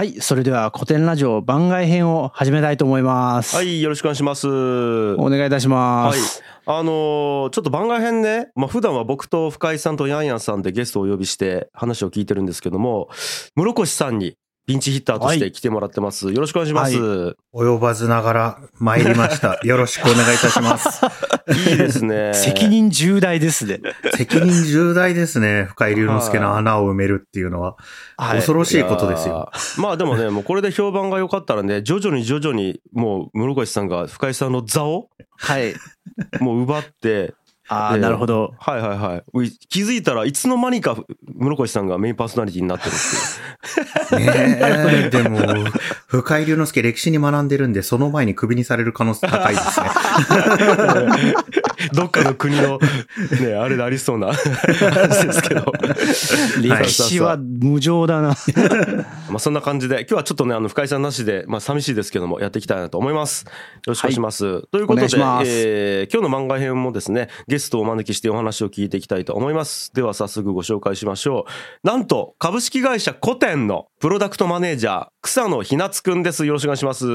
はい。それでは古典ラジオ番外編を始めたいと思います。はい、よろしくお願いします。お願いいたしまはいす。。あのーちょっと番外編ね、まあ普段は僕と深井さんとヤンヤンさんでゲストをお呼びして話を聞いてるんですけども、室越さんにピンチヒッターとして来てもらってます。よろしくお願いします。及ばずながら参りました。よろしくお願いいたします。い、いですね。責任重大ですね。責任重大ですね。深井龍之介の穴を埋めるっていうのは。はい。恐ろしいことですよ。まあでもね、もうこれで評判が良かったらね、徐々に徐々にもう室越さんが深井さんの座をはい。もう奪って、ああ、ええなるほど。はいはいはい。気づいたらいつの間にか室越さんがメインパーソナリティになってるっていう。ねえ、でも、深井龍之介歴史に学んでるんで、その前にクビにされる可能性高いですね。どっかの国の、ね、あれでありそうな 話ですけど。歴史は無情だな。まあそんな感じで、今日はちょっとね、あの、深井さんなしで、まあ寂しいですけども、やっていきたいなと思います。よろしくお願いします。ということで、えー今日の漫画編もですね、ゲストをお招きしてお話を聞いていきたいと思います。では早速ご紹介しましょう。なんと、株式会社古典のプロダクトマネージャー、草野ひなつくんです。よろしくお願いします。よ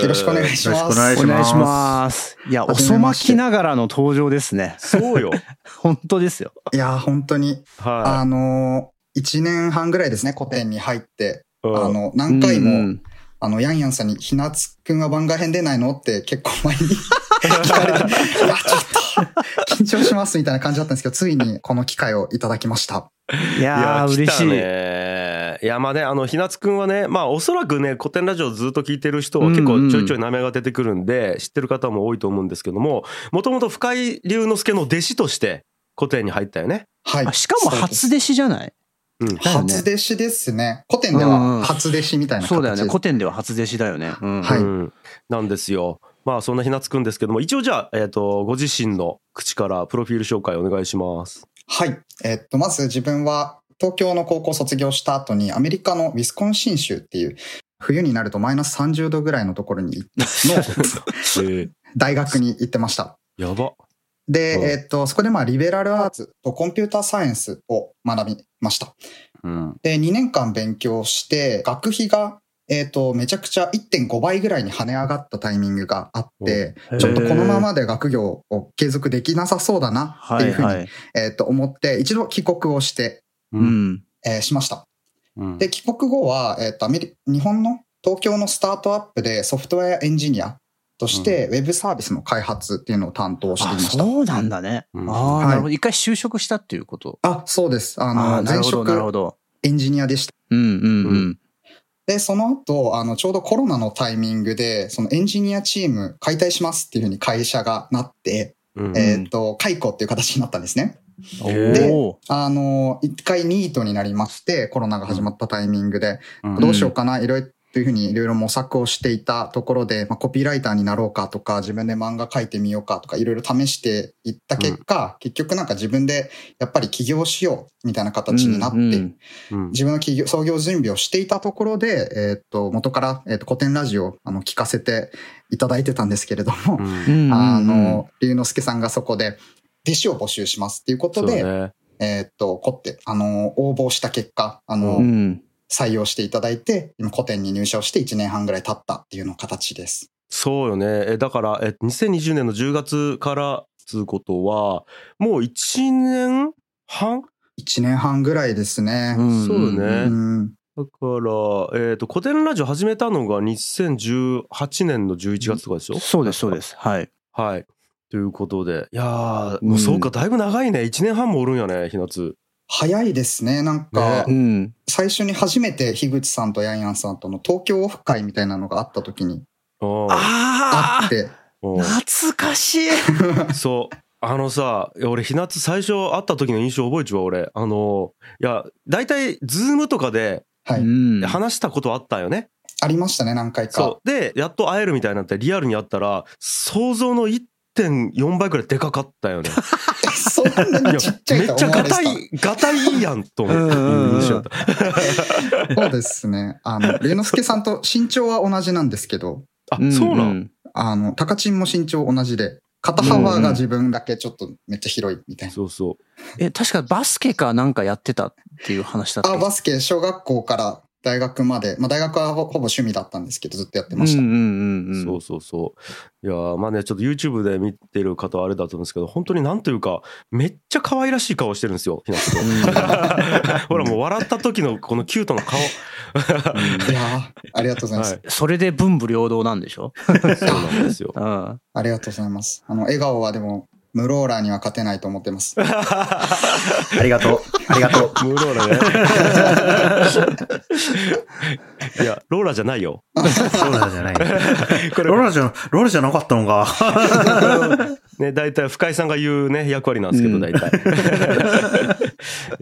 よろしくお願いします。よろしくお願いしお願いします。いや、遅まきながらの登場ですね。そうよ。本当ですよ。いや、本当に、はあのー、1年半ぐらいですね、古典に入って、あの、何回も、うんうんあの、ヤンヤンさんに、ひなつくんは番外編出ないの？って結構前に 聞かれて、いや、ちょっと、緊張しますみたいな感じだったんですけど、ついにこの機会をいただきました。いやー、来嬉しい。ね。いや、まあね、あの、ひなつくんはね、まあ、おそらくね、古典ラジオずっと聞いてる人は結構ちょいちょい名前が出てくるんで、知ってる方も多いと思うんですけども、もともと深井龍之介の弟子として古典に入ったよね。はい。あしかも初弟子じゃない？うん。初弟子ですね。古典でうんうんは初弟子みたいな形です。そうだよね。古典では初弟子だよね。うんはいうんなんですよ。まあ、そんなひなつくんですけども、一応じゃあ、えっ、と、ご自身の口からプロフィール紹介お願いします。はい。えっと、まず自分は東京の高校卒業した後にアメリカのウィスコンシン州っていう冬になるとマイナス30度ぐらいのところにの えー、大学に行ってました。やば。で、うんえっと、そこでまあリベラルアーツとコンピューターサイエンスを学びました。うん。で、2年間勉強して、学費がえっ、と、めちゃくちゃ1.5倍ぐらいに跳ね上がったタイミングがあって、おちょっとこのままで学業を継続できなさそうだなっていうふうに、はいはい。えっ、と思って、一度帰国をして、う。うんん。えーしました。うんで、帰国後は、えっ、と、アメリ、日本の東京のスタートアップでソフトウェアエンジニアとして、ウェブサービスの開発っていうのを担当していあ、ました。そうなんだね。うんああ、はいなるほど。一回就職したっていうこと？あ、そうです。ああの、ーなる前職ど。エンジニアでした。うんうんうん。で、その後、あの、ちょうどコロナのタイミングで、そのエンジニアチーム解体しますっていうふうに会社がなって、うんえっ、と、解雇っていう形になったんですね。おでおあの、一回ニートになりまして、コロナが始まったタイミングで、うんどうしようかな、いろいろ、というふうにいろいろ模索をしていたところで、まあ、コピーライターになろうかとか、自分で漫画描いてみようかとか、いろいろ試していった結果、結局なんか自分でやっぱり起業しようみたいな形になって、うんうん。うん。自分の起業創業準備をしていたところで、えーっと、元から、えーっと、古典ラジオをあの聞かせていただいてたんですけれども、うん。うんうんうん。あの、龍之介さんがそこで、弟子を募集しますっていうことで、ね。えーっと、こって、あの、応募した結果、あの、うん。採用していただいて、今古典に入社をして1年半ぐらい経ったっていうの形です。そうよね。え、だから、え、2020年の10月からつうことは、もう1年半？1年半ぐらいですね。んそうよねうんだから、えっ、と、古典ラジオ始めたのが2018年の11月とかでしょ、そうです、そうです。はい。はい。ということで。いやー、うんもうそうか、だいぶ長いね。1年半もおるんやね、ひなつ。早いですね。なんか、うん。最初に初めて樋口さんとヤンヤンさんとの東京オフ会みたいなのがあった時にうんあああって、うん懐かしい。そう。あのさ、俺、ひなつ最初会った時の印象覚えちゅうわ、俺。あの、いや、大体、ズームとかではい。うん話したことあったよね。ありましたね、何回か。そう。で、やっと会えるみたいになって、リアルに会ったら、想像の1.4倍くらいでかかったよね。そんなにちっちゃいとめっちゃ思われてた。ガタイ、ガタイいいやんと思った。そうですね。あの、龍之介さんと身長は同じなんですけど、あ、そうなん、ん。あの、高知も身長同じで、肩幅が自分だけちょっとめっちゃ広いみたいな。そうそう。え、確かバスケかなんかやってたっていう話だった。あ、バスケ、小学校から大学まで、まあ大学はほほぼ趣味だったんですけど、ずっとやってました。うんうんうんうん。そうそうそう。いやーまあねちょっと YouTube で見てる方はあれだと思うんですけど本当になんというかめっちゃ可愛らしい顔してるんですよひなつくん ほらもう笑った時のこのキュートな顔いやーありがとうございます。はいそれで文武両道なんでしょ？そうなんですよ うん。ありがとうございます。あの、笑顔はでも、ムローラーには勝てないと思ってます。ありがとう。ありがとう。ムーローラねいやローラじゃないよローラじゃない。これローラじゃ、ローラじゃなかったのか。ね、大体深井さんが言うね、役割なんですけど、うん大体。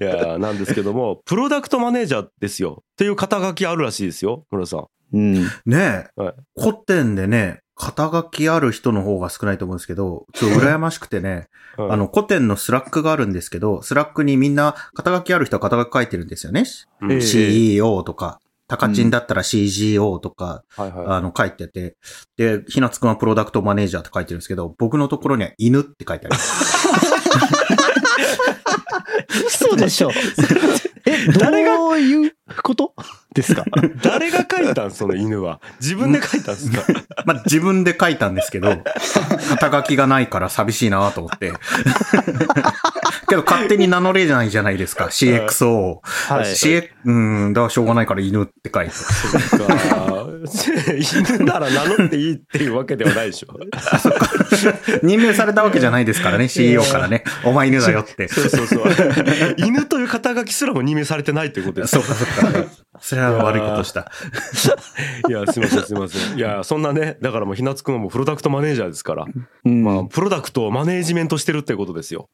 いやーなんですけども、プロダクトマネージャーですよ。っていう肩書きあるらしいですよ、村さん。うん。ねえ、はい COTEN でね、肩書きある人の方が少ないと思うんですけど、ちょっと羨ましくてね、はいあの、 COTEN の Slack があるんですけど、 Slack にみんな肩書きある人は肩書き書いてるんですよね。うんええ CEO とか、タカチンだったら CGO とか、はいはあの、書いてて、で、ひなつくんはプロダクトマネージャーって書いてるんですけど、僕のところには犬って書いてある。嘘でしょ。え、誰がどういうこと？ですか？い。誰が書いたん？その犬は。自分で書いたんですか？まあ、自分で書いたんですけど、肩書きがないから寂しいなと思って。けど勝手に名乗れないじゃないですか、CXO を。はい。CX、うん、だからしょうがないから犬って書いて。そっか 犬なら名乗っていいっていうわけではないでしょ。任命されたわけじゃないですからね、CEO からね。お前犬だよって。そうそうそう。犬という肩書きすらも任命されてないということです。そうか、そうか。それは悪いことした。いや、すいません、すいません。いや、そんなね、だからもう、ひなつくんはもうプロダクトマネージャーですから、うんまあ、プロダクトをマネージメントしてるってことですよ。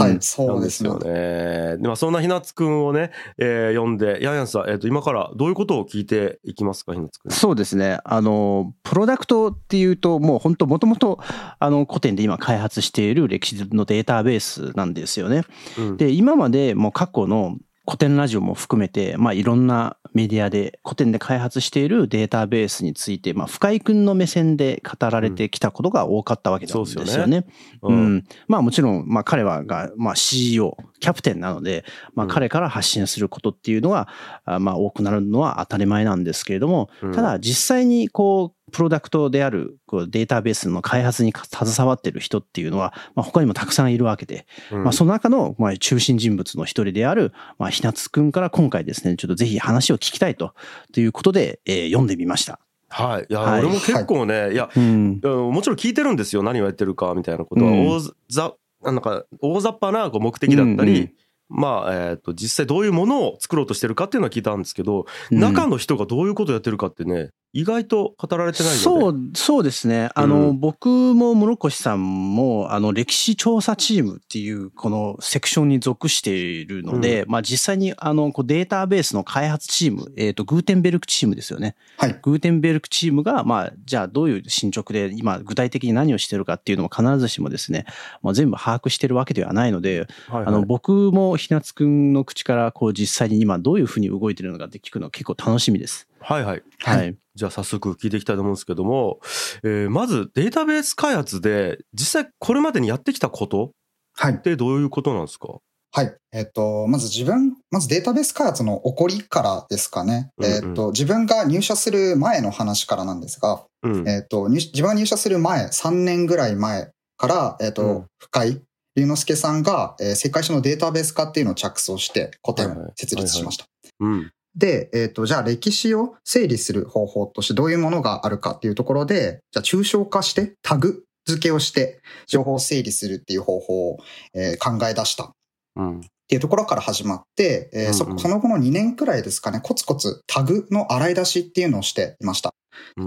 はい、うんそうですよね。でまあ、そんなひなつくんをね、えー読んで、ヤンヤンさん、えっ、と、今からどういうことを聞いていきますか、ひなつくん。そうですね。あの、プロダクトっていうと、もう本当もともと、あの、古典で今開発している歴史のデータベースなんですよね。うんで、今までもう過去の古典ラジオも含めて、まあいろんなメディアで古典で開発しているデータベースについて、まあ深井くんの目線で語られてきたことが多かったわけなんですよね。そうですううんん。まあもちろん、まあ彼はが、まあ CEO、キャプテンなので、まあうん彼から発信することっていうのは、あまあ多くなるのは当たり前なんですけれども、うんただ実際にこう、プロダクトであるこうデータベースの開発に携わっている人っていうのは、まあ、他にもたくさんいるわけで、うんまあ、その中のまあ中心人物の一人である、まあ、ひなつくんから今回ですね、ちょっとぜひ話を聞きたいとということで、えー読んでみました。はい。いや、はい俺も結構ね、いや、うん。もちろん聞いてるんですよ。何をやってるか、みたいなことは。うん大ざ、なんか、大雑把なこう目的だったり、うんうんまあ、えっ、と、実際どういうものを作ろうとしてるかっていうのは聞いたんですけど、うん中の人がどういうことをやってるかってね、意外と語られてないので。そう、そうですね。あの、うん僕も室越さんも、あの、歴史調査チームっていう、このセクションに属しているので、まあ実際に、あの、こうデータベースの開発チーム、えっ、と、グーテンベルクチームですよね。はい。グーテンベルクチームが、まあ、じゃあどういう進捗で今具体的に何をしてるかっていうのも必ずしもですね、まあ、全部把握してるわけではないので、はいはいあの、僕もひなつくんの口からこう実際に今どういうふうに動いてるのかって聞くのは結構楽しみです。はいはい。はいはい。じゃあ早速聞いていきたいと思うんですけども、えーまずデータベース開発で実際これまでにやってきたことはいっ。てどういうことなんですか？はい。えっ、と、まず自分、まずデータベース開発の起こりからですかね。うんうんえっ、と、自分が入社する前の話からなんですが、うん。えっ、と、入自分が入社する前、3年ぐらい前から、えっ、と、うん深井龍之介さんが、えー世界史のデータベース化っていうのを着想して、古典を設立しました。うん。で、えっ、と、じゃあ歴史を整理する方法としてどういうものがあるかっていうところで、じゃあ抽象化して、タグ付けをして、情報を整理するっていう方法を、えー考え出したっうん。ていうところから始まって、えーそその後の2年くらいですかね、コツコツタグの洗い出しっていうのをしていました。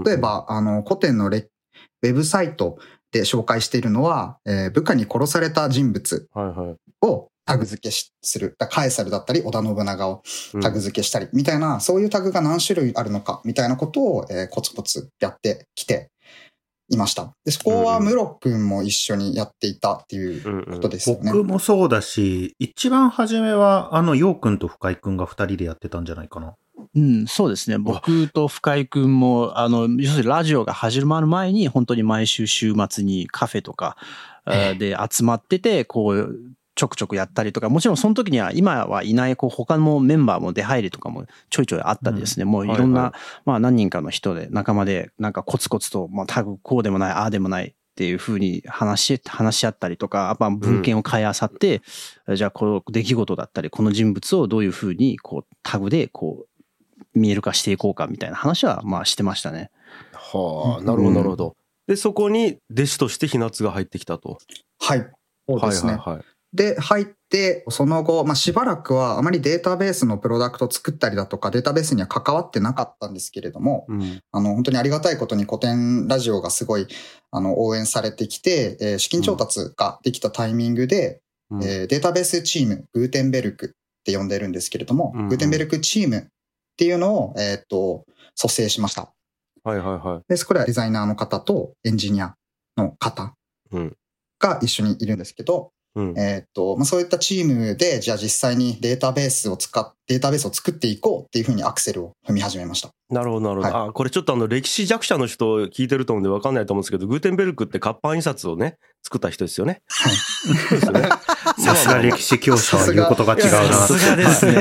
例えば、あの、古典のレウェブサイトで紹介しているのは、えー部下に殺された人物。をタグ付けしする。だカエサルだったり、織田信長をうんタグ付けしたり、みたいな、そういうタグが何種類あるのか、みたいなことを、えーコツコツやってきていました。で、そこはうんムロ君も一緒にやっていたっていううんうんことですよね。僕もそうだし、一番初めは、あの、ヨウくんと深井くんが二人でやってたんじゃないかな。うん、そうですね。僕と深井くんも、あの、要するにラジオが始まる前に、本当に毎週週末にカフェとか、で集まってて、こう、ちょくちょくやったりとか、もちろんその時には今はいないこう他のメンバーも出入りとかもちょいちょいあったりですね、もういろんな、はいまあ何人かの人で仲間でなんかコツコツと、まあタグこうでもない、ああでもないっていうふうに話し、話し合ったりとか、まあ文献を買いあさって、じゃあこの出来事だったり、この人物をどういうふうにこうタグでこう見える化していこうかみたいな話はまあしてましたね。はあ、なるほど、なるほど。で、そこに弟子としてひなつが入ってきたと。はい。そうですね。はいはいはい。で、入って、その後、まあ、しばらくはあまりデータベースのプロダクトを作ったりだとか、データベースには関わってなかったんですけれども、うん。あの、本当にありがたいことに古典ラジオがすごい、あの、応援されてきて、えー資金調達ができたタイミングで、うんえーデータベースチーム、グーテンベルクって呼んでるんですけれども、うんうんグーテンベルクチームっていうのを、えーっと、蘇生しました。はいはいはい。で、そこではデザイナーの方とエンジニアの方うんが一緒にいるんですけど、うん。えーっと、まあ、そういったチームで、じゃあ実際にデータベースを使っ、データベースを作っていこうっていうふうにアクセルを踏み始めました。なるほどなるほど。はあ、これちょっとあの歴史弱者の人聞いてると思うんで分かんないと思うんですけど、グーテンベルクって活版印刷をね、作った人ですよね。はい。そうですよね。さすが歴史教師は言うことが違うな。さすがですね。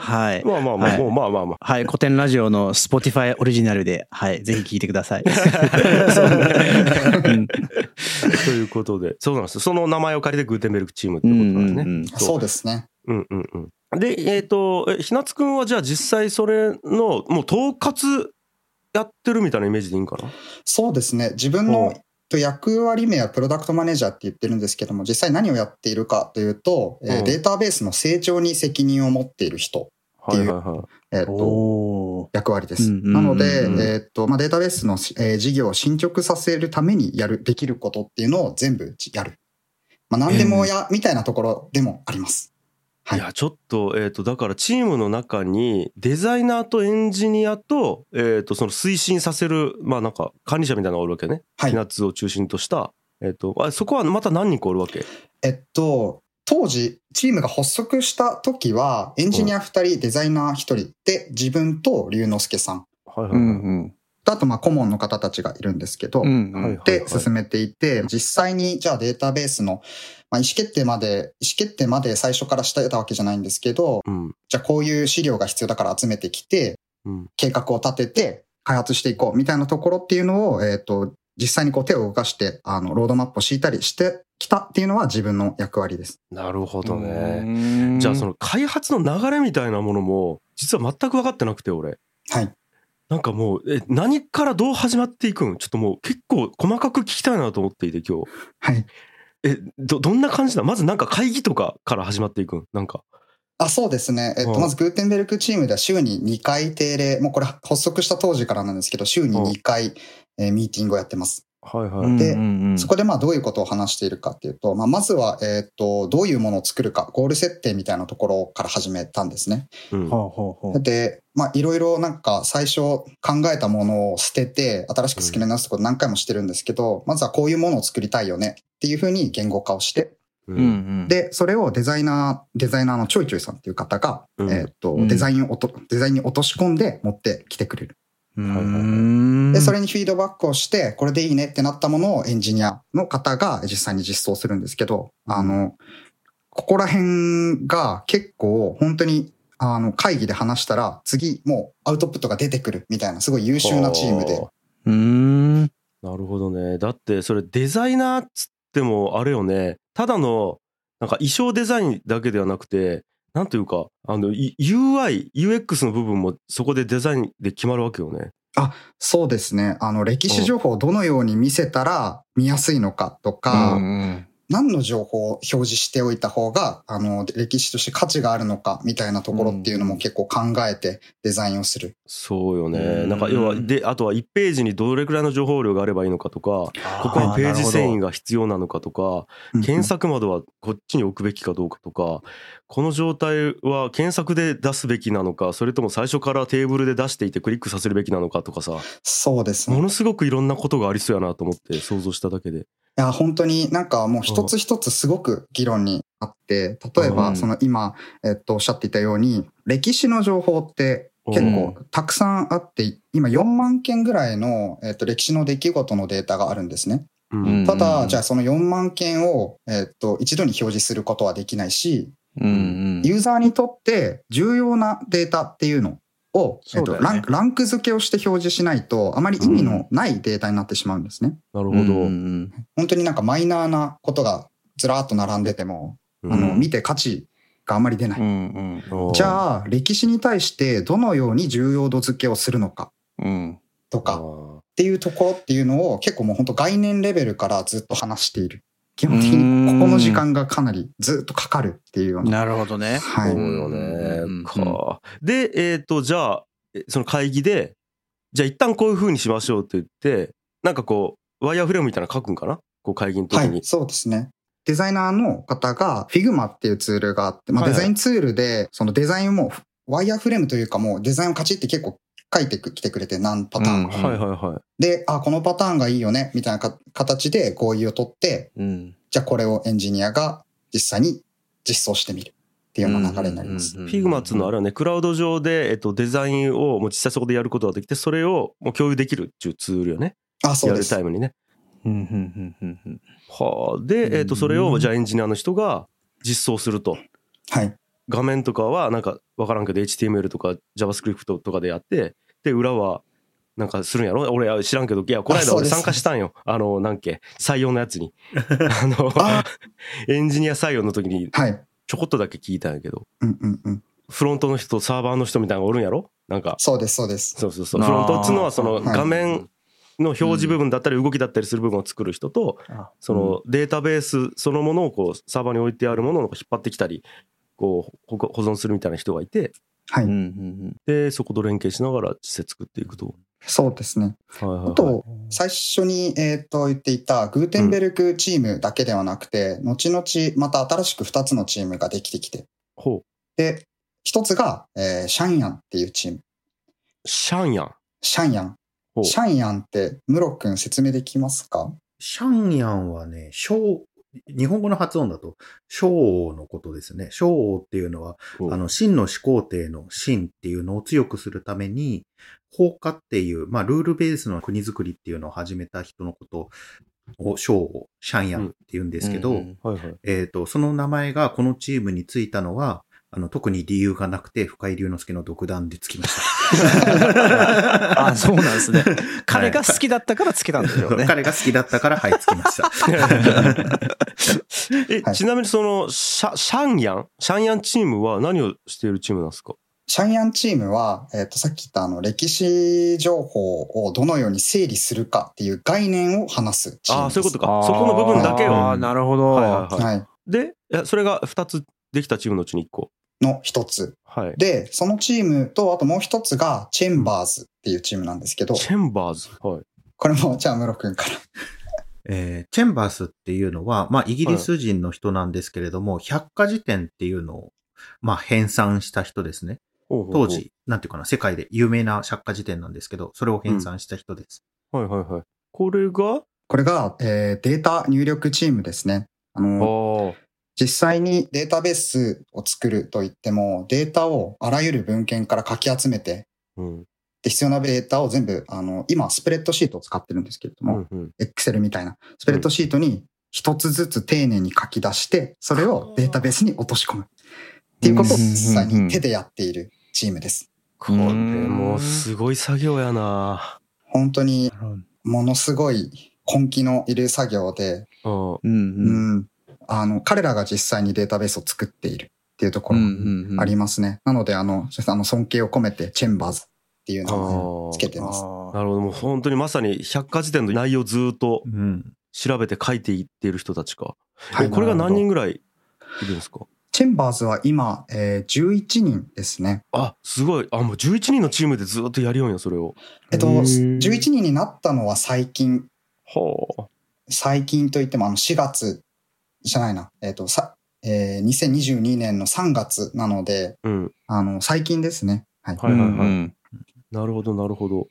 はい。ま あまあまあ、はいもうまあまあまあ。はい。古典ラジオの Spotify オリジナルで、はい。ぜひ聞いてください。うんということで、そうなんですよ。その名前を借りてグーテンベルクチームってことなんですね。そうですね。うんうんうん。で、えっ、と、えひなつくんはじゃあ実際それの、もう統括やってるみたいなイメージでいいんかな？そうですね。自分ほのうと役割名はプロダクトマネージャーって言ってるんですけども、実際何をやっているかというと、えーうんデータベースの成長に責任を持っている人、はいはいはい。えーと役割です。なので、うんえと、まあ、データベースの、えー事業を進捗させるためにやる、できることっていうのを全部やる。まあ、何でもや、みたいなところでもあります。はいいや、ちょっと、えっ、と、だからチームの中にデザイナーとエンジニアと、えっ、と、その推進させる、まあなんか管理者みたいなのがおるわけね。はいひなつを中心とした。えっ、とあ、そこはまた何人かおるわけ？えっと、当時、チームが発足した時は、エンジニア2人、デザイナー1人で、自分と龍之介さん。はいはいはい。うんうんとあと、まあ、顧問の方たちがいるんですけど、で進めていて、実際にじゃあデータベースの、まあ、意思決定まで、意思決定まで最初からしてたわけじゃないんですけど、うん。じゃあこういう資料が必要だから集めてきて、うん。計画を立てて開発していこうみたいなところっていうのを、えっ、と、実際にこう手を動かして、あの、ロードマップを敷いたりしてきたっていうのは自分の役割です。なるほどうね。んじゃあその開発の流れみたいなものも、実は全く分かってなくて、俺。はい。なんかもう、え、何からどう始まっていくんちょっともう結構細かく聞きたいなと思っていて、今日。はい。え、ど、どんな感じだまずなんか会議とかから始まっていくんなんか。あ、そうですね。えっ、と、うんまずグーテンベルクチームでは週に2回定例、もうこれ発足した当時からなんですけど、週に2回、えーミーティングをやってます。はいはい。うんでうんうん。そこでまあどういうことを話しているかっていうと、まあ、まずは、えっ、と、どういうものを作るか、ゴール設定みたいなところから始めたんですね。うん。ほうほうほう。で、まあ、いろいろなんか最初考えたものを捨てて、新しく作り直すこと何回もしてるんですけど、まずはこういうものを作りたいよねっていうふうに言語化をして、ううんうん。で、それをデザイナー、デザイナーのちょいちょいさんっていう方が、うん。えっ、と、うん。デザインをデザインに落とし込んで持ってきてくれる。で、それにフィードバックをして、これでいいねってなったものをエンジニアの方が実際に実装するんですけど、あの、ここら辺が結構本当にあの会議で話したら次もうアウトプットが出てくるみたいなすごい優秀なチームでは。うーんあなるほどね。だってそれデザイナーっつってもあれよね。ただのなんか衣装デザインだけではなくて、なんというか、あの、い UI、UX の部分もそこでデザインで決まるわけよね。そうですね。あの歴史情報をどのように見せたら見やすいのかとか、うん何の情報を表示しておいた方が、あの、歴史として価値があるのかみたいなところっていうのも結構考えてデザインをする。そうよね。うんなんか要は、で、あとは1ページにどれくらいの情報量があればいいのかとか、ここにページ遷移が必要なのかとか、検索窓はこっちに置くべきかどうかとか、この状態は検索で出すべきなのか、それとも最初からテーブルで出していてクリックさせるべきなのかとかさ、そうですね。ものすごくいろんなことがありそうやなと思って想像しただけで。いや、本当になんかもう一つ一つすごく議論にあって、例えばうん。その今、えっと、おっしゃっていたように、歴史の情報って結構たくさんあって、今4万件ぐらいの、えっと、歴史の出来事のデータがあるんですね。うん。ただ、じゃああ、その4万件を、えっと、一度に表示することはできないし。ユーザーにとって重要なデータっていうのを、えっとランクランク付けをして表示しないと、あまり意味のないデータになってしまうんですね。なるほど。うんうん本当になんかマイナーなことがずらーっと並んでても、あの、うん見て価値があんまり出ない。うんうんじゃあ、歴史に対してどのように重要度付けをするのかうん。とかっていうところっていうのを結構もう本当概念レベルからずっと話している。基本的にここの時間がかなりずっとかかるっていうような。なるほどね。はいそうよねうん。か。で、えっ、と、じゃあ、えその会議で、じゃあ一旦こういう風にしましょうって言って、なんかこう、ワイヤーフレームみたいなの書くんかな？こう会議の時に。はい、そうですね。デザイナーの方が Figma っていうツールがあって、まあ、デザインツールで、そのデザインもワイヤーフレームというかもうデザインをカチって結構書いてきてくれて何パターンか。うんはいはいはい。で、あ、このパターンがいいよね、みたいなか形で合意を取って、うん。じゃあこれをエンジニアが実際に実装してみるっていうような流れになります。 Figmaっつうのはあれはね、クラウド上で、えっと、デザインをもう実際そこでやることができて、それをもう共有できるっていうツールよね。あ、そうですやるタ。イムにね。うんうんうんうんうんはあ。で、えっと、それをじゃあエンジニアの人が実装すると。はい。画面とかはなんか分からんけど HTML とか JavaScript とかでやってで裏はなんかするんやろ？俺は知らんけどいやこの間俺参加したんよ。あのなんけ採用のやつに。あのあ。エンジニア採用の時にはい。ちょこっとだけ聞いたんやけど。うんうんうん。フロントの人とサーバーの人みたいなのがおるんやろ？なんか。そうです、そうです。そうそうそう。フロントっつうのはそのはい。画面の表示部分だったり動きだったりする部分を作る人とあ。そのデータベースそのものをこうサーバーに置いてあるものを引っ張ってきたりこう保保存するみたいな人がいてはい。うんうんで、そこと連携しながら実際作っていくと。そうですね。はいはいはい、あと、最初に、えっ、と、言っていたグーテンベルクチームだけではなくて、後々また新しく2つのチームができてきて、ほう。で、一つが、えーシャンヤンっていうチーム。シャンヤン？シャンヤン。ほうシャンヤンって、ムロ君説明できますか？シャンヤンはね、小、日本語の発音だと、小のことですね。小っていうのは、あの、真の始皇帝の真っていうのを強くするために、放火っていう、まあ、ルールベースの国づくりっていうのを始めた人のことを、小をシャンヤンって言うんですけど。えっ、と、その名前がこのチームについたのは、あの、特に理由がなくて、深井龍之介の独断でつきました。あ、そうなんですね。彼が好きだったからつけたんでしょうね。彼が好きだったから、はい、つきました。え、はいちなみにそのシャ、シャンヤン？シャンヤンチームは何をしているチームなんですか？シャンヤンチームは、えっ、と、さっき言ったあの、歴史情報をどのように整理するかっていう概念を話すチームです。ああ、そういうことか。そこの部分だけを。ああ、なるほど。はいはいはい。はい。で、それが2つできたチームのうちに1個。の一つ。はい。で、そのチームと、あともう一つが、チェンバーズっていうチームなんですけど、チェンバーズ？はい。これも、じゃあ、ムロ君から。えーチェンバースっていうのは、まあ、イギリス人の人なんですけれども、百科事典っていうのを、まあ、編纂した人ですね。ほうほうほう当。時、なんていうかな、世界で有名な百科事典なんですけど、それを編纂した人です。はいはいはい。これが、これが、えーデータ入力チームですね。ああの、あ。実際にデータベースを作るといっても、データをあらゆる文献からかき集めて、うん。で必要なデータを全部、あの、今、スプレッドシートを使ってるんですけれども、うんうん。Excel みたいな、スプレッドシートに一つずつ丁寧に書き出して、それをデータベースに落とし込む。っていうことを実際に手でやっているチームです。これもうすごい作業やな。本当にものすごい根気のいる作業で、うん。う。ん、あの、彼らが実際にデータベースを作っているっていうところもありますね。なので、あの、あの尊敬を込めて、チェンバーズっていう名前をつけてます。なるほど。もう本当にまさに百科事典の内容をずっとうん。調べて書いていっている人たちか。はいえこれが何人ぐらいいるんですか？チェンバーズは今、えー11人ですね。あ、すごい。あ、もう11人のチームでずっとやりようんや、それを。えっと、へー11人になったのは最近、は最近といってもあの4月じゃないな。えっと、さ、えー2022年の3月なので、あ。うん。あの、最近ですね。はい。はいはいはい。うんなるほど、なるほど。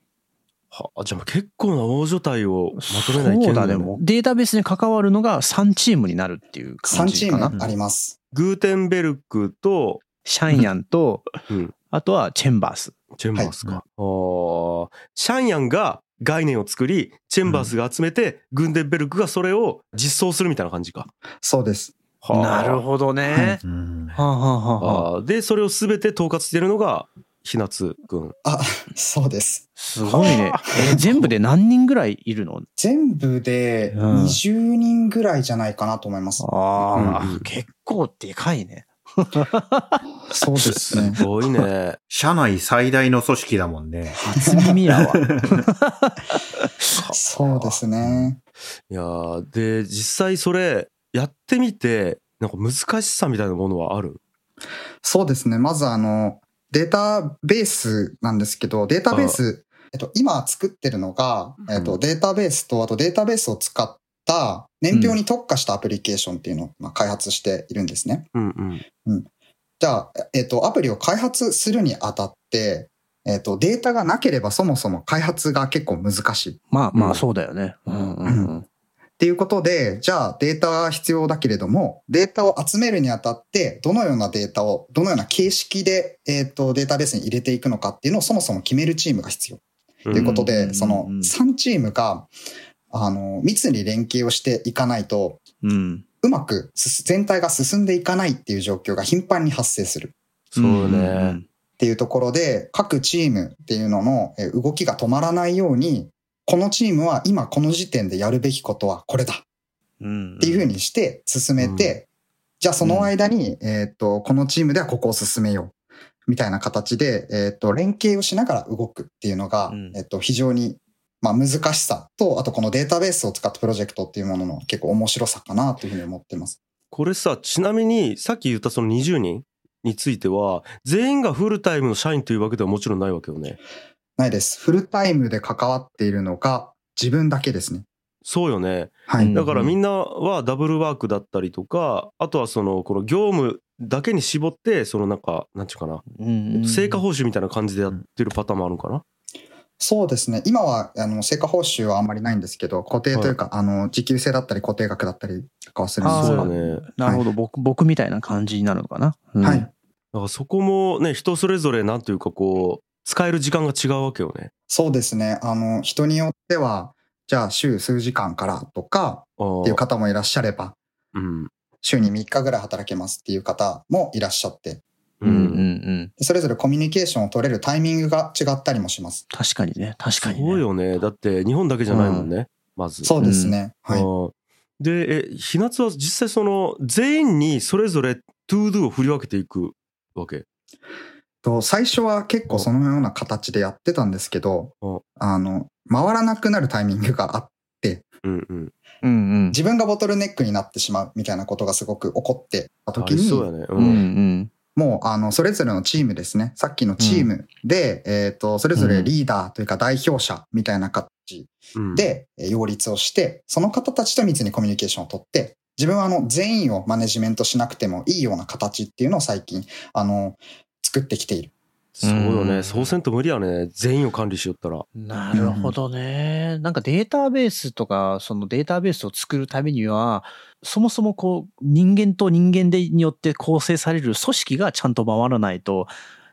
はあ、じゃあ結構な大所帯をまとめないといけね。データベースに関わるのが3チームになるっていう感3チじかな。ームあります。グーテンベルクと、シャンヤンと、うん、あとはチェンバース。チェンバースか。あーシャンヤンが概念を作り、チェンバースが集めて、グンデンベルクがそれを実装するみたいな感じか。そうです。なるほどね。うんはあ、はあはあはあ、あーで、それを全て統括してるのが、ひなつくん。あ、そうです。すごいね。えー全部で何人ぐらいいるの？全部でうん20人ぐらいじゃないかなと思います。ああ、うん結構でかいね。そうですね。すごいね。社内最大の組織だもんね。初耳やわ。そうですね。いやーで、実際それ、やってみて、なんか難しさみたいなものはある？そうですね。まずあの、データベースなんですけど、データベース、えっと、今作ってるのが、えっと、データベースと、あとデータベースを使った年表に特化したアプリケーションっていうのをまあ開発しているんですね。うんうん。じゃあ、えっと、アプリを開発するにあたって、えっと、データがなければそもそも開発が結構難しい。まあまあ、うんそうだよね。うんうんうん。っていうことで、じゃあデータが必要だけれども、データを集めるにあたって、どのようなデータを、どのような形式で、えっ、と、データベースに入れていくのかっていうのをそもそも決めるチームが必要。ということうんで、そのうん3チームが、あの、密に連携をしていかないと、うん。うまくす全体が進んでいかないっていう状況が頻繁に発生する。そうね。っていうところで、各チームっていうののえー動きが止まらないように、このチームは今この時点でやるべきことはこれだうん。っていうふうにして進めて、じゃあその間に、えっ、と、このチームではここを進めよう。みたいな形で、えっ、と、連携をしながら動くっていうのが、うんえっ、と、非常に、まあ難しさと、あとこのデータベースを使ったプロジェクトっていうものの結構面白さかなというふうに思ってます。これさ、ちなみに、さっき言ったその20人については、全員がフルタイムの社員というわけではもちろんないわけよね。ないです。フルタイムで関わっているのが自分だけですね。そうよね。はい。うんだからみんなはダブルワークだったりとか、あとはその、この業務だけに絞って、そのなんか、なんちゅうかな、うんうん成果報酬みたいな感じでやってるパターンもあるんかな。そうですね。今は、あの、成果報酬はあんまりないんですけど、固定というか、あの、時給制だったり固定額だったりとかはするんですそうがよね。なるほど。僕、僕みたいな感じになるのかな。うんはい。。だからそこもね、人それぞれなんというかこう、使える時間が違うわけよね。そうですね。あの、人によっては、じゃあ週数時間からとかあっていうあ。方もいらっしゃれば、うん。週に3日ぐらい働けますっていう方もいらっしゃって、ううんうんん。うん。それぞれコミュニケーションを取れるタイミングが違ったりもします。確かにね。確かにね。そうよね。だって日本だけじゃないもんね。まず。そうですね。はい。あーで、え、ひなつは実際その、全員にそれぞれトゥードゥを振り分けていくわけ？と最初は結構そのような形でやってたんですけどうん、あの、回らなくなるタイミングがあって、うんうん。うんうん。自分がボトルネックになってしまうみたいなことがすごく起こってた時に、そうやね。ううんん。うん。もうあの、それぞれのチームですね。さっきのチームで、えっ、と、それぞれリーダーというか代表者みたいな形うん、でえー擁立をして、その方たちと密にコミュニケーションを取って、自分はあの、全員をマネジメントしなくてもいいような形っていうのを最近、あの、作ってきている。そうよね。うんそうせんと無理やね。全員を管理しよったら。なるほどね。なんかデータベースとか、そのデータベースを作るためには、そもそもこう、人間と人間でによって構成される組織がちゃんと回らないと、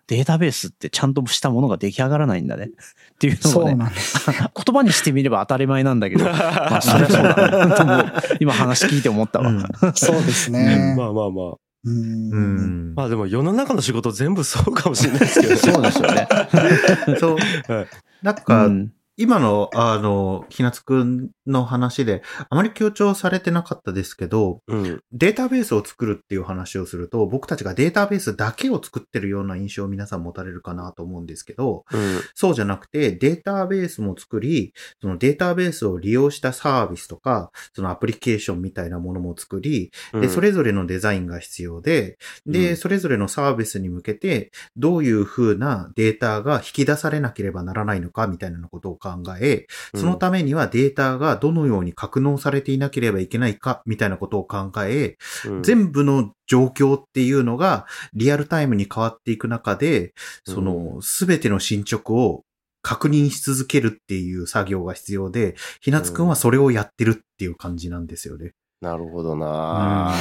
データベースってちゃんとしたものが出来上がらないんだね。っていうのそうもね、なんです。言葉にしてみれば当たり前なんだけど、まあそりゃそうだなと思う。今話聞いて思ったわ。うんそうですね。まあまあまあ。う。うんん。まあでも世の中の仕事全部そうかもしれないですけどね。そうですよね。そうはい。なんか、うん今の、あの、ひなつくんの話で、あまり強調されてなかったですけど、うん。データベースを作るっていう話をすると、僕たちがデータベースだけを作ってるような印象を皆さん持たれるかなと思うんですけど、うん。そうじゃなくて、データベースも作り、そのデータベースを利用したサービスとか、そのアプリケーションみたいなものも作り、で、それぞれのデザインが必要で、で、うんそれぞれのサービスに向けて、どういう風なデータが引き出されなければならないのか、みたいなことを考え、そのためにはデータがどのように格納されていなければいけないか、みたいなことを考え、うん。全部の状況っていうのがリアルタイムに変わっていく中で、うんそのすべての進捗を確認し続けるっていう作業が必要で、ひなつくんはそれをやってるっていう感じなんですよね。なるほどな、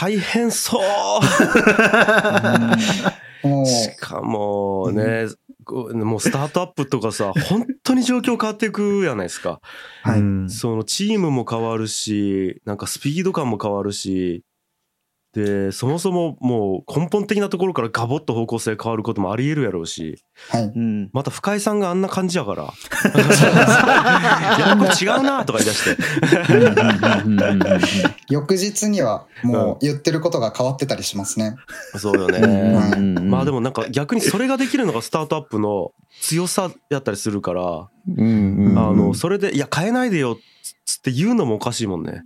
大変そ う。しかもね、こうもうスタートアップとかさ、本当に状況変わっていくやないですか。はいうんそのチームも変わるし、なんかスピード感も変わるし、で、そもそももう根本的なところからガボッと方向性変わることもあり得るやろうし、はい。うん。また深井さんがあんな感じやから、いや、これ違うなとか言い出して。翌日にはもう言ってることが変わってたりしますね。そうよね。まあでもなんか逆にそれができるのがスタートアップの強さやったりするから、あの、それで、いや、変えないでよっつって言うのもおかしいもんね。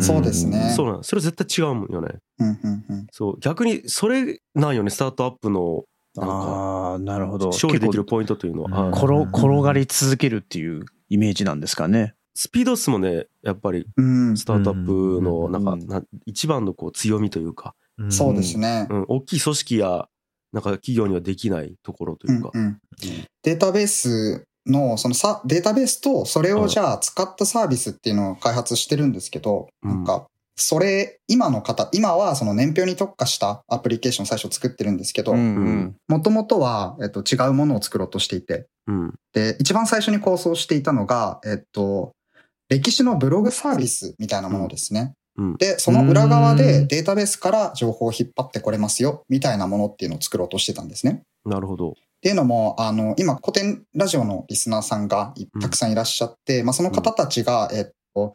そうですねそうなの。それ絶対違うもんよね。うんうんうんそう。逆にそれなんよね、スタートアップの、ああ、なるほど。勝利できる結ポイントというのは。転転がり続けるっていうイメージなんですかね。スピードっすもね、やっぱりうんスタートアップの、うんなんか、うんな一番のこう強みというか、そうですねう。ん、大きい組織や、なんか企業にはできないところというか。うんうんデータベースの、そのさ、データベースと、それをじゃあ使ったサービスっていうのを開発してるんですけど、うんなんか、それ、今の方、今はその年表に特化したアプリケーションを最初作ってるんですけど、んもともとは、えっと、違うものを作ろうとしていて、うん。で、一番最初に構想していたのが、えっと、歴史のブログサービスみたいなものですね。うんで、その裏側でデータベースから情報を引っ張ってこれますよ、みたいなものっていうのを作ろうとしてたんですね。なるほど。っていうのも、あの、今、古典ラジオのリスナーさんがいたくさんいらっしゃって、まあ、その方たちが、えっと、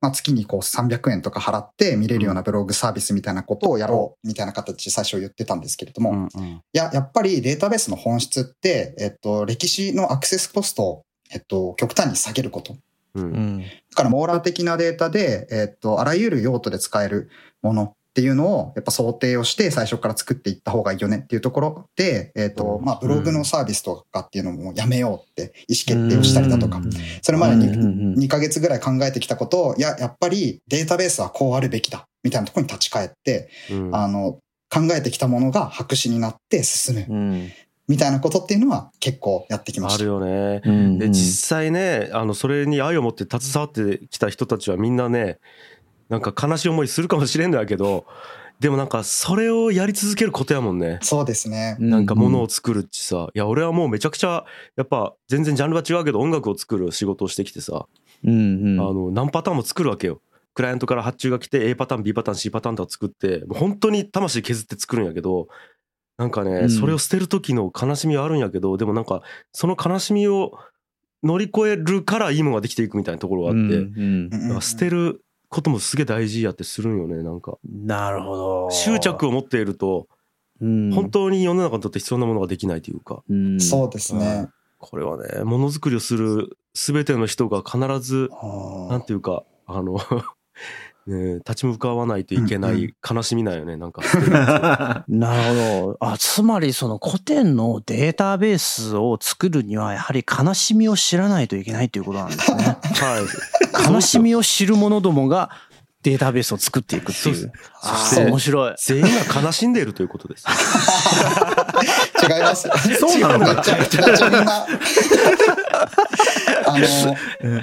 まあ、月にこう300円とか払って見れるようなブログサービスみたいなことをやろうみたいな形で最初言ってたんですけれども、いうんうん。や、やっぱりデータベースの本質って、えっと、歴史のアクセスコストを、えっと、極端に下げること。う。うんん。だから網羅的なデータで、えっと、あらゆる用途で使えるものっていうのを、やっぱ想定をして最初から作っていった方がいいよねっていうところで、えっと、うんまあ、ブログのサービスとかっていうのもやめようって意思決定をしたりだとか、それまでにうんうんうん2ヶ月ぐらい考えてきたことを、いや、やっぱりデータベースはこうあるべきだ、みたいなところに立ち返って、うんあの、考えてきたものが白紙になって進む、うん。みたいなことっていうのは結構やってきました。あるよね。うんで、実際ね、あの、それに愛を持って携わってきた人たちはみんなね、なんか悲しい思いするかもしれんのやけど、でもなんかそれをやり続けることやもんね。そうですね。なんか物を作るっちさ、いや、俺はもうめちゃくちゃ、やっぱ全然ジャンルは違うけど音楽を作る仕事をしてきてさ、うんうんあの、何パターンも作るわけよ。クライアントから発注が来て A パターン、B パターン、C パターンとか作って、もう本当に魂削って作るんやけど、なんかね、うんそれを捨てる時の悲しみはあるんやけど、でもなんか、その悲しみを乗り越えるからいいものができていくみたいなところがあって、うんうん捨てることもすげえ大事やってするんよね、なんか。なるほど。執着を持っていると、うん本当に世の中にとって必要なものができないというか、うんそうですね。これはね、ものづくりをする全ての人が必ず、なんていうか、あの、ね、立ち向かわないといけない悲しみなんよね、なんか。なるほど。あ、つまりその古典のデータベースを作るには、やはり悲しみを知らないといけないということなんですね。はい。悲しみを知る者どもがデータベースを作っていくってそういう。そあしてー面白い。全員が悲しんでいるということです。違います。そうなのかめちゃくちゃめちゃみんな。あの、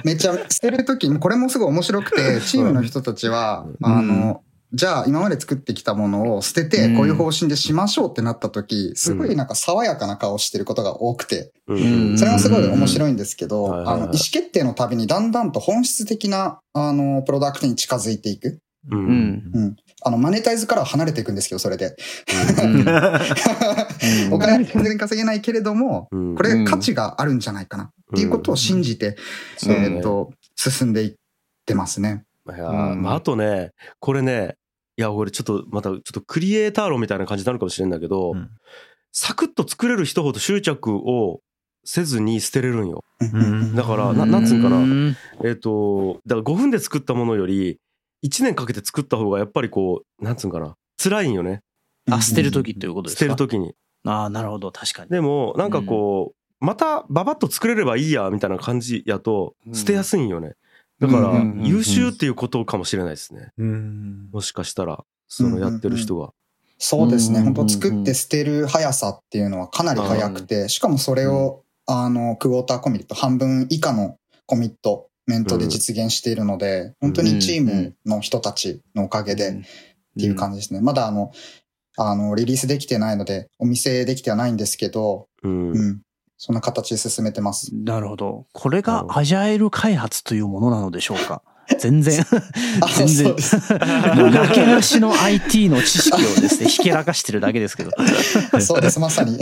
めちゃ捨てるときに、これもすごい面白くて、チームの人たちは、あの、じゃあ今まで作ってきたものを捨てて、こういう方針でしましょうってなったとき、すごいなんか爽やかな顔してることが多くて、うん。それはすごい面白いんですけど、あの、意思決定のたびにだんだんと本質的な、あの、プロダクトに近づいていく。う。うん。ん。うん。あの、マネタイズからは離れていくんですけど、それで。うん。お金は全然稼げないけれども、うん。これ価値があるんじゃないかな。っていうことを信じて、えっと、進んでいってますね。いやーまあ、あとね、これね、いや、俺ちょっとまたちょっとクリエイター論みたいな感じになるかもしれんだけど、うんサクッと作れる人ほど執着をせずに捨てれるんよ。んだから、ななんつうんかな、うんえっ、と、だから5分で作ったものより、1年かけて作った方がやっぱりこう、なんつうんかな、辛いんよね。あ、捨てる時っていうことで捨すか？てる時に。ああ、なるほど。確かに。でも、なんかこう、またババッと作れればいいや、みたいな感じやと、捨てやすいんよね。だからうんうんうんう、ん優秀っていうことかもしれないですね。うんもしかしたら、そのやってる人が。そうですね。うんうんうんうん本当作って捨てる速さっていうのはかなり速くて、しかもそれを、あの、クォーターコミット、半分以下のコミットメントで実現しているので、本当にチームの人たちのおかげでっていう感じですね。まだあの、あの、リリースできてないので、お見せできてはないんですけど、うん。うん。そんな形で進めてます。なるほど。これがアジャイル開発というものなのでしょうか？全然、あ 全然 なけなしの IT の知識をですね、ひけらかしてるだけですけど。そうです、まさに。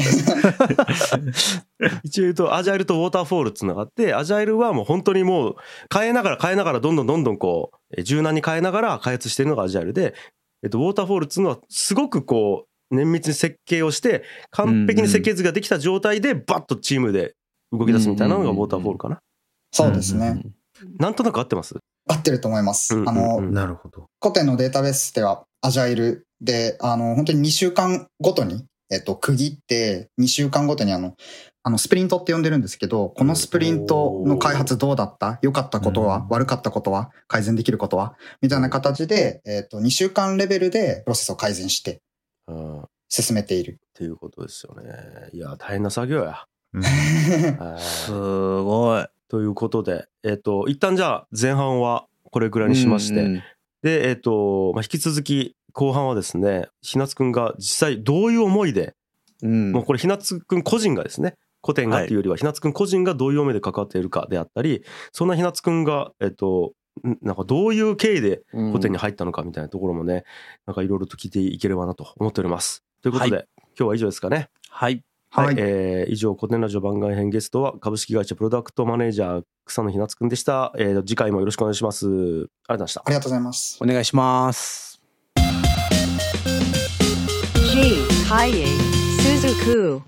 一応言うと、アジャイルとウォーターフォールつながって、アジャイルはもう本当にもう変えながら変えながらどんどんどんどんこう、え柔軟に変えながら開発してるのがアジャイルで、えっと、ウォーターフォールっていうのはすごくこう、綿密に設計をして、完璧に設計図ができた状態でバッとチームで動き出すみたいなのがウォーターフォールかな。そうですね。なんとなく合ってます？合ってると思います。うんあの、うん。なるほど。古典のデータベースでは、アジャイルで、あの、本当に2週間ごとに、えっと、区切って、2週間ごとにあの、あの、スプリントって呼んでるんですけど、このスプリントの開発どうだった？良かったことは、うん。悪かったことは？改善できることは？みたいな形で、えっと、2週間レベルでプロセスを改善してうんっ進めている。ていうことですよね。いや、大変な作業や。すごい。ということで、えっ、と、一旦じゃあ前半はこれくらいにしまして、うんうんで、えっ、と、まあ、引き続き後半はですね、ひなつくんが実際どういう思いで、うんもうこれひなつくん個人がですね、古典がっていうよりはひなつくん個人がどういう思いで関わっているかであったり、そんなひなつくんが、えっ、と、んなんかどういう経緯で古典に入ったのかみたいなところもね、なんかいろいろと聞いていければなと思っております。ということで、は今日は以上ですかね。はい。はい、はいえー以上古典ラジオ番外編ゲストは株式会社プロダクトマネージャー草野ひなつくんでした、えー次回もよろしくお願いしますありがとうございましたありがとうございます。お願いします。G. Kaye Suzuku.